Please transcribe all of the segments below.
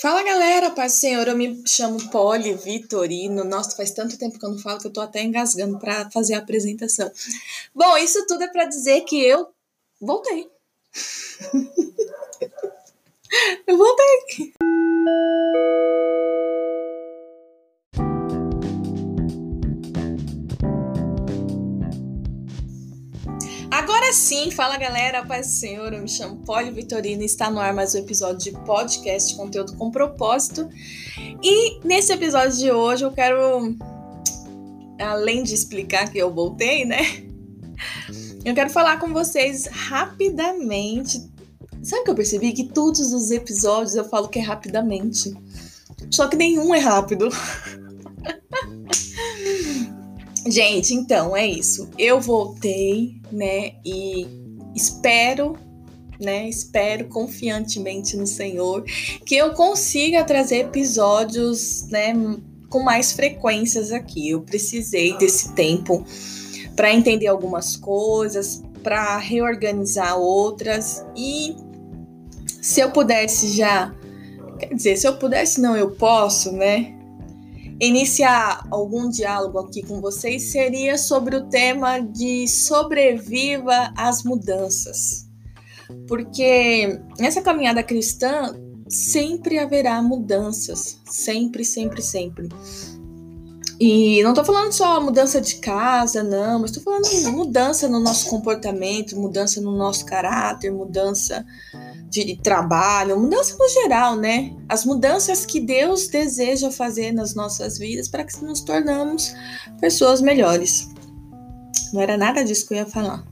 Fala galera, paz do Senhor, eu me chamo Poli Vitorino. Nossa, faz tanto tempo que eu não falo que eu tô até engasgando para fazer a apresentação. Bom, isso tudo é para dizer que eu voltei. eu voltei. Agora sim, fala galera, paz do Senhor, eu me chamo Poli Vitorino e está no ar mais um episódio de podcast Conteúdo com Propósito. E nesse episódio de hoje eu quero, além de explicar que eu voltei, né? Eu quero falar com vocês rapidamente. Sabe que eu percebi? Que todos os episódios eu falo que é rapidamente. Só que nenhum é rápido. Gente, então é isso. Eu voltei, né? E espero, né? Espero confiantemente no Senhor que eu consiga trazer episódios, né? Com mais frequências aqui. Eu precisei desse tempo para entender algumas coisas, para reorganizar outras e se eu pudesse já, quer dizer, se eu pudesse não, eu posso, né? Iniciar algum diálogo aqui com vocês seria sobre o tema de sobreviva às mudanças. Porque nessa caminhada cristã sempre haverá mudanças, sempre, sempre, sempre. E não estou falando só mudança de casa, não, mas estou falando mudança no nosso comportamento, mudança no nosso caráter, mudança de trabalho, mudança no geral, né? As mudanças que Deus deseja fazer nas nossas vidas para que nos tornamos pessoas melhores. Não era nada disso que eu ia falar.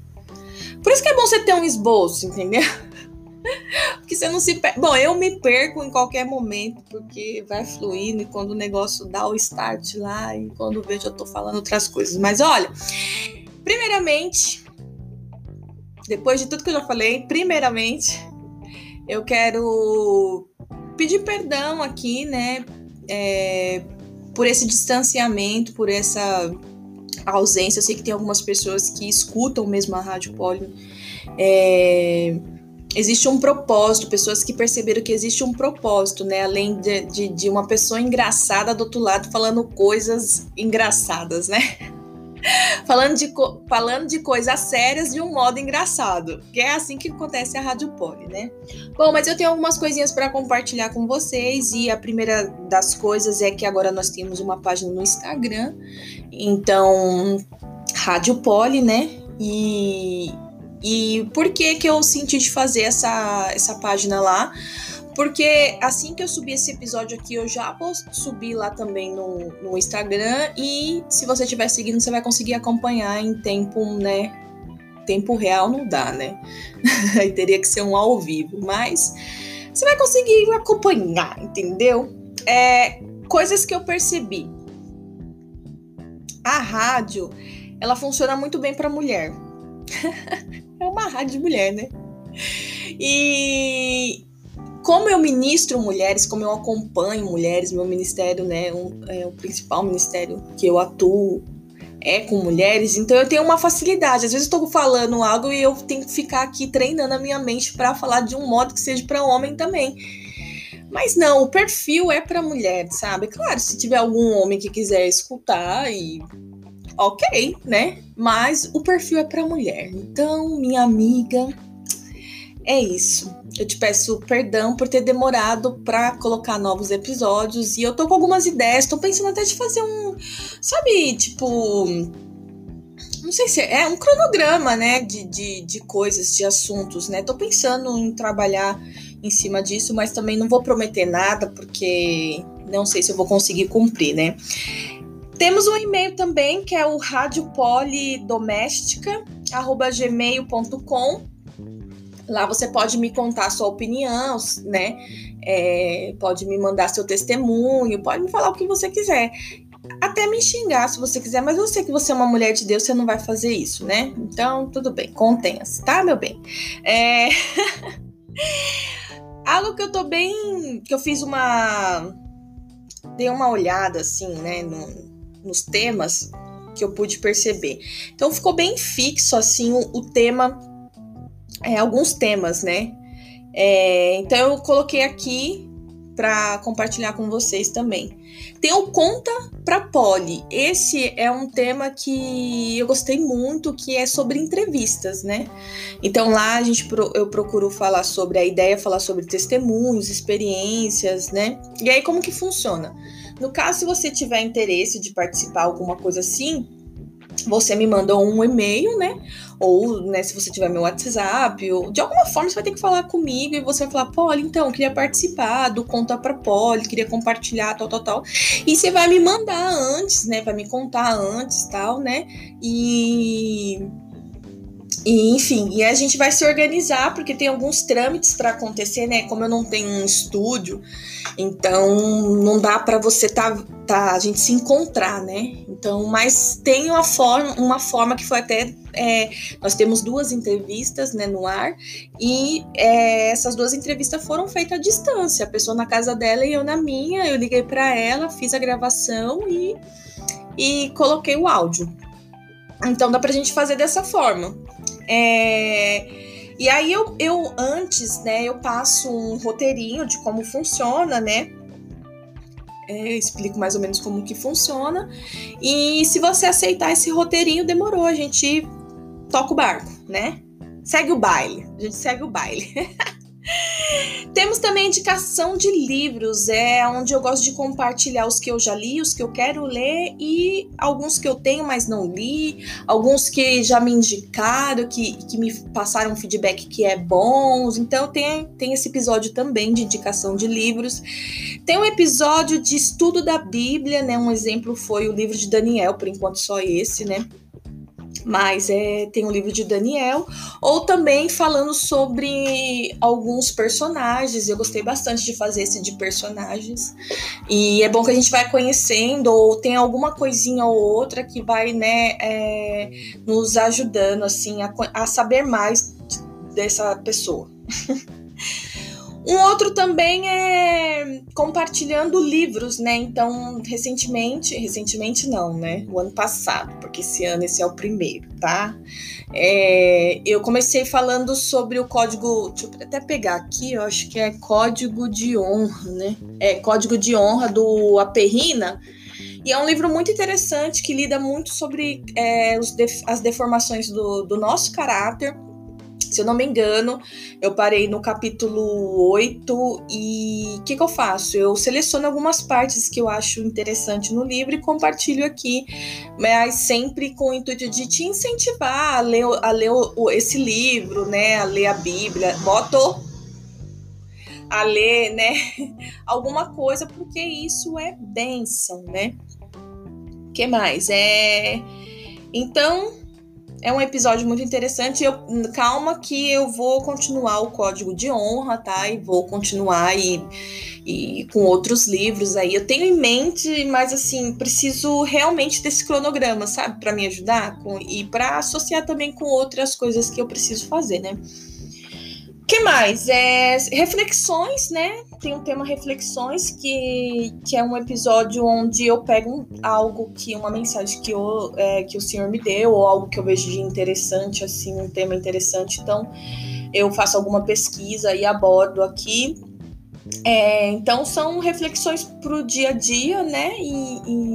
Por isso que é bom você ter um esboço, entendeu? Porque você não se perde. Bom, eu me perco em qualquer momento, porque vai fluindo e quando o negócio dá o start lá e quando vejo eu tô falando outras coisas. Mas olha, primeiramente, depois de tudo que eu já falei, primeiramente, eu quero pedir perdão aqui, né, é, por esse distanciamento, por essa ausência. Eu sei que tem algumas pessoas que escutam mesmo a Rádio Poli. É, existe um propósito, pessoas que perceberam que existe um propósito, né? Além de, de, de uma pessoa engraçada do outro lado falando coisas engraçadas, né? falando, de, falando de coisas sérias de um modo engraçado. Que é assim que acontece a Rádio Poli, né? Bom, mas eu tenho algumas coisinhas para compartilhar com vocês. E a primeira das coisas é que agora nós temos uma página no Instagram. Então, Rádio Poli, né? E, e por que que eu senti de fazer essa, essa página lá? Porque assim que eu subir esse episódio aqui, eu já vou subir lá também no, no Instagram. E se você estiver seguindo, você vai conseguir acompanhar em tempo, né? Tempo real não dá, né? Aí teria que ser um ao vivo. Mas você vai conseguir acompanhar, entendeu? É, coisas que eu percebi. A rádio, ela funciona muito bem para mulher. é uma rádio de mulher, né? E como eu ministro mulheres, como eu acompanho mulheres, meu ministério, né, um, é o principal ministério que eu atuo é com mulheres, então eu tenho uma facilidade. Às vezes eu tô falando algo e eu tenho que ficar aqui treinando a minha mente para falar de um modo que seja para homem também. Mas não, o perfil é para mulher, sabe? Claro, se tiver algum homem que quiser escutar e ok, né? Mas o perfil é para mulher. Então, minha amiga, é isso. Eu te peço perdão por ter demorado para colocar novos episódios e eu tô com algumas ideias, tô pensando até de fazer um, sabe, tipo, não sei se é, é um cronograma, né, de, de, de coisas, de assuntos, né? Tô pensando em trabalhar em cima disso, mas também não vou prometer nada porque não sei se eu vou conseguir cumprir, né? Temos um e-mail também que é o radiopolidoméstica@gmail.com Lá você pode me contar sua opinião, né? É, pode me mandar seu testemunho, pode me falar o que você quiser. Até me xingar se você quiser, mas eu sei que você é uma mulher de Deus, você não vai fazer isso, né? Então, tudo bem, contenha-se, tá, meu bem? É... Algo que eu tô bem. que eu fiz uma. dei uma olhada, assim, né, no, nos temas que eu pude perceber. Então, ficou bem fixo, assim, o, o tema é, alguns temas, né? É, então eu coloquei aqui para compartilhar com vocês também. Tem o Conta para Poli. Esse é um tema que eu gostei muito, que é sobre entrevistas, né? Então lá a gente eu procuro falar sobre a ideia, falar sobre testemunhos, experiências, né? E aí como que funciona? No caso, se você tiver interesse de participar alguma coisa assim, você me manda um e-mail, né? Ou, né, se você tiver meu WhatsApp, ou de alguma forma você vai ter que falar comigo e você vai falar, Poli, então, queria participar do Conta pra Poli, queria compartilhar, tal, tal, tal. E você vai me mandar antes, né? Vai me contar antes, tal, né? E e, enfim, e a gente vai se organizar, porque tem alguns trâmites para acontecer, né? Como eu não tenho um estúdio, então não dá para você tá, tá, a gente se encontrar, né? Então, mas tem uma forma, uma forma que foi até. É, nós temos duas entrevistas né, no ar, e é, essas duas entrevistas foram feitas à distância. A pessoa na casa dela e eu na minha. Eu liguei para ela, fiz a gravação e, e coloquei o áudio. Então dá pra gente fazer dessa forma. É, e aí eu, eu antes, né, eu passo um roteirinho de como funciona, né? É, explico mais ou menos como que funciona. E se você aceitar esse roteirinho, demorou, a gente toca o barco, né? Segue o baile. A gente segue o baile. Temos também indicação de livros, é onde eu gosto de compartilhar os que eu já li, os que eu quero ler e alguns que eu tenho, mas não li, alguns que já me indicaram, que, que me passaram um feedback que é bom. Então tem, tem esse episódio também de indicação de livros. Tem um episódio de estudo da Bíblia, né? Um exemplo foi o livro de Daniel, por enquanto só esse, né? Mas é, tem o um livro de Daniel, ou também falando sobre alguns personagens. Eu gostei bastante de fazer esse de personagens. E é bom que a gente vai conhecendo, ou tem alguma coisinha ou outra que vai né, é, nos ajudando assim a, a saber mais dessa pessoa. Um outro também é compartilhando livros, né? Então, recentemente, recentemente não, né? O ano passado, porque esse ano esse é o primeiro, tá? É, eu comecei falando sobre o código, deixa eu até pegar aqui, eu acho que é código de honra, né? É código de honra do Aperrina. E é um livro muito interessante que lida muito sobre é, as deformações do, do nosso caráter se eu não me engano, eu parei no capítulo 8 e o que, que eu faço? Eu seleciono algumas partes que eu acho interessante no livro e compartilho aqui, mas sempre com o intuito de te incentivar a ler, a ler esse livro, né? A ler a Bíblia. Boto a ler, né? Alguma coisa, porque isso é bênção, né? que mais? É. Então, é um episódio muito interessante. Eu, calma que eu vou continuar o código de honra, tá? E vou continuar e, e com outros livros aí. Eu tenho em mente, mas assim, preciso realmente desse cronograma, sabe? Para me ajudar com, e para associar também com outras coisas que eu preciso fazer, né? Que mais? É, reflexões, né? Tem um tema reflexões que, que é um episódio onde eu pego algo que uma mensagem que, eu, é, que o senhor me deu ou algo que eu vejo de interessante, assim, um tema interessante. Então eu faço alguma pesquisa e abordo aqui. É, então são reflexões para o dia a dia, né? E, e,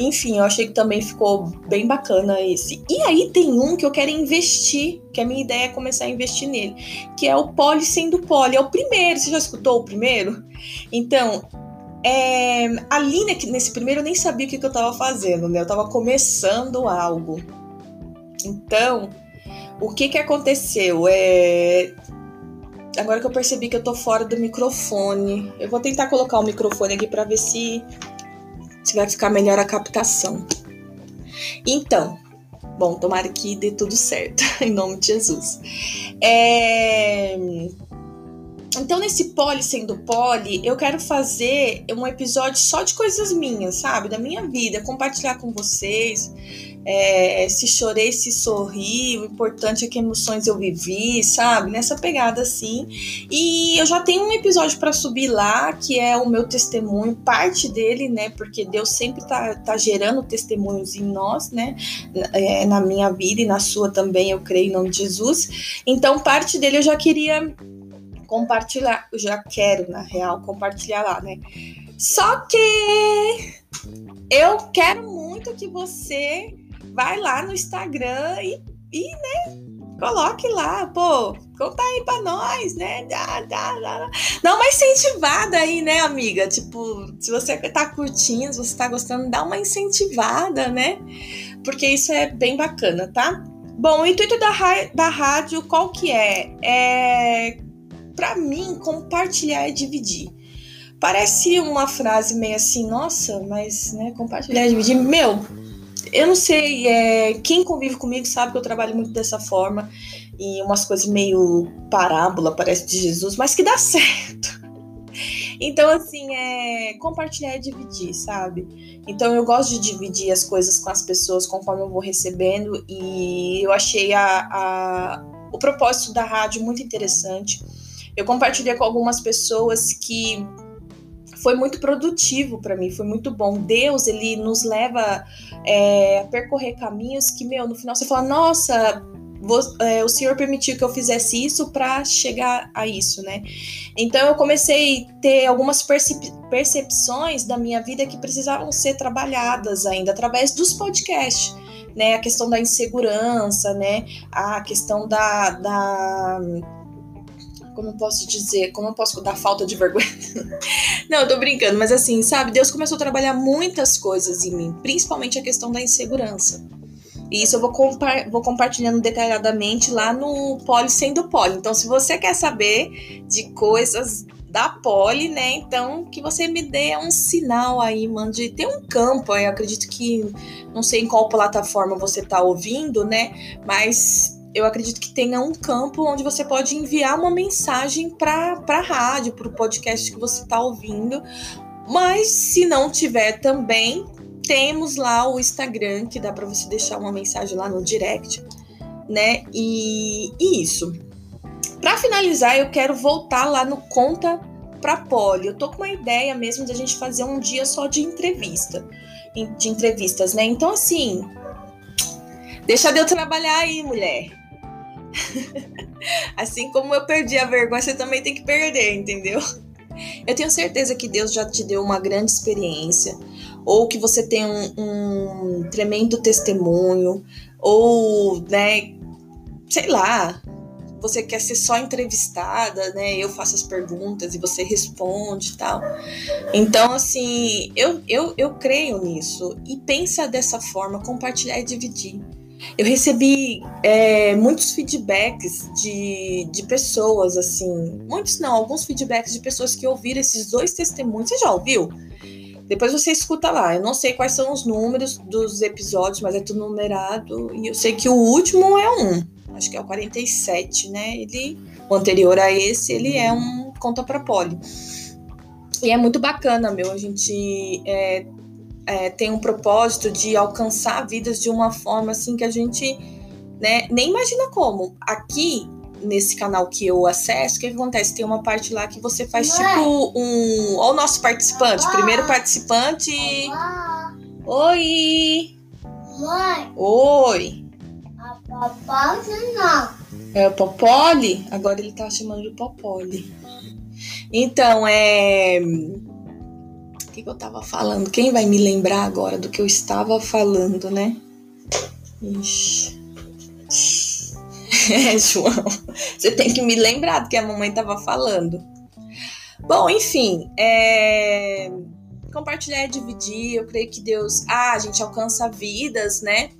enfim, eu achei que também ficou bem bacana esse. E aí tem um que eu quero investir, que a minha ideia é começar a investir nele, que é o Poli sendo Poli. É o primeiro, você já escutou o primeiro? Então, é, ali nesse primeiro eu nem sabia o que, que eu estava fazendo, né? Eu estava começando algo. Então, o que que aconteceu? É, Agora que eu percebi que eu tô fora do microfone, eu vou tentar colocar o microfone aqui para ver se, se vai ficar melhor a captação. Então, bom, tomara que dê tudo certo, em nome de Jesus. É... Então, nesse poli sendo poli, eu quero fazer um episódio só de coisas minhas, sabe? Da minha vida, compartilhar com vocês é, se chorei, se sorri, o importante é que emoções eu vivi, sabe? Nessa pegada assim. E eu já tenho um episódio para subir lá, que é o meu testemunho, parte dele, né? Porque Deus sempre tá, tá gerando testemunhos em nós, né? É, na minha vida e na sua também, eu creio em nome de Jesus. Então, parte dele eu já queria compartilhar. Eu já quero, na real, compartilhar lá, né? Só que eu quero muito que você vai lá no Instagram e, e né, coloque lá, pô, conta aí pra nós, né? Dá, dá, dá. dá uma incentivada aí, né, amiga? Tipo, se você tá curtindo, se você tá gostando, dá uma incentivada, né? Porque isso é bem bacana, tá? Bom, o intuito da, da rádio, qual que é? É, para mim, compartilhar e dividir. Parece uma frase meio assim, nossa, mas, né, compartilhar e dividir. Meu, eu não sei, é, quem convive comigo sabe que eu trabalho muito dessa forma e umas coisas meio parábola, parece de Jesus, mas que dá certo. Então, assim, é compartilhar e dividir, sabe? Então, eu gosto de dividir as coisas com as pessoas conforme eu vou recebendo e eu achei a, a o propósito da rádio muito interessante. Eu compartilhei com algumas pessoas que foi muito produtivo para mim, foi muito bom. Deus, ele nos leva é, a percorrer caminhos que, meu, no final você fala, nossa, vou, é, o Senhor permitiu que eu fizesse isso para chegar a isso, né? Então eu comecei a ter algumas percep percepções da minha vida que precisavam ser trabalhadas ainda através dos podcasts. Né, a questão da insegurança, né, a questão da, da como posso dizer, como eu posso dar falta de vergonha? Não, eu tô brincando, mas assim, sabe, Deus começou a trabalhar muitas coisas em mim, principalmente a questão da insegurança. E isso eu vou, compa vou compartilhando detalhadamente lá no Poli Sendo Poli. Então, se você quer saber de coisas da Poli, né? Então, que você me dê um sinal aí, mande. Tem um campo, eu acredito que. Não sei em qual plataforma você tá ouvindo, né? Mas eu acredito que tenha um campo onde você pode enviar uma mensagem para a rádio, para o podcast que você está ouvindo. Mas se não tiver também, temos lá o Instagram, que dá para você deixar uma mensagem lá no direct, né? E, e isso. Para finalizar, eu quero voltar lá no Conta para Poli. Eu tô com uma ideia mesmo de a gente fazer um dia só de entrevista, de entrevistas, né? Então assim, deixa de eu trabalhar aí, mulher. assim como eu perdi a vergonha, você também tem que perder, entendeu? Eu tenho certeza que Deus já te deu uma grande experiência, ou que você tem um, um tremendo testemunho, ou, né, sei lá, você quer ser só entrevistada, né? Eu faço as perguntas e você responde e tal. Então, assim, eu, eu, eu creio nisso. E pensa dessa forma, compartilhar e dividir. Eu recebi é, muitos feedbacks de, de pessoas, assim. Muitos não, alguns feedbacks de pessoas que ouviram esses dois testemunhos. Você já ouviu? Depois você escuta lá. Eu não sei quais são os números dos episódios, mas é tudo numerado. E eu sei que o último é um. Acho que é o 47, né? Ele, o anterior a esse, ele é um conta pra poli. E é muito bacana, meu. A gente é, é, tem um propósito de alcançar vidas de uma forma assim que a gente né, nem imagina como. Aqui, nesse canal que eu acesso, o que, que acontece? Tem uma parte lá que você faz Mãe. tipo um. Olha o nosso participante. Primeiro participante. Olá. Oi! Mãe! Oi! A Popoli não. É o Popoli? Agora ele tá chamando de Popoli. Então, é que, que eu estava falando? Quem vai me lembrar agora do que eu estava falando, né? Ixi. É, João, você tem que me lembrar do que a mamãe estava falando. Bom, enfim, é... compartilhar e dividir. Eu creio que Deus. Ah, a gente alcança vidas, né?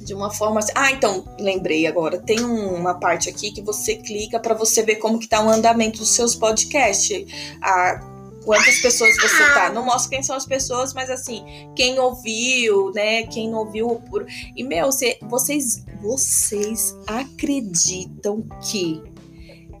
De uma forma assim. Ah, então, lembrei agora. Tem uma parte aqui que você clica para você ver como que tá o andamento dos seus podcasts. Ah, quantas pessoas você tá. Não mostra quem são as pessoas, mas assim, quem ouviu, né? Quem não ouviu. Por... E, meu, você, vocês, vocês acreditam que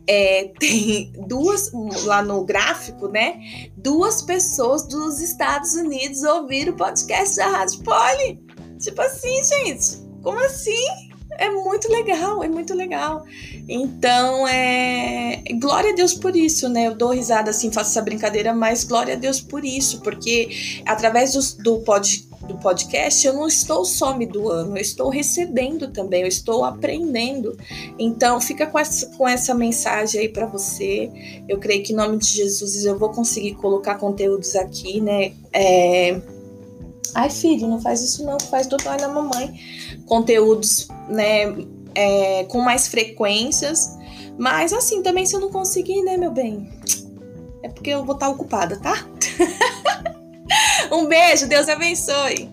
é, tem duas, lá no gráfico, né? Duas pessoas dos Estados Unidos ouviram o podcast da Rádio Poli. Tipo assim, gente, como assim? É muito legal, é muito legal. Então, é glória a Deus por isso, né? Eu dou risada assim, faço essa brincadeira, mas glória a Deus por isso, porque através do, do, pod, do podcast, eu não estou só me doando, eu estou recebendo também, eu estou aprendendo. Então, fica com essa, com essa mensagem aí para você. Eu creio que em nome de Jesus eu vou conseguir colocar conteúdos aqui, né? É... Ai, filho, não faz isso não, faz do pai na mamãe. Conteúdos, né, é, com mais frequências. Mas assim, também se eu não conseguir, né, meu bem? É porque eu vou estar ocupada, tá? um beijo, Deus abençoe.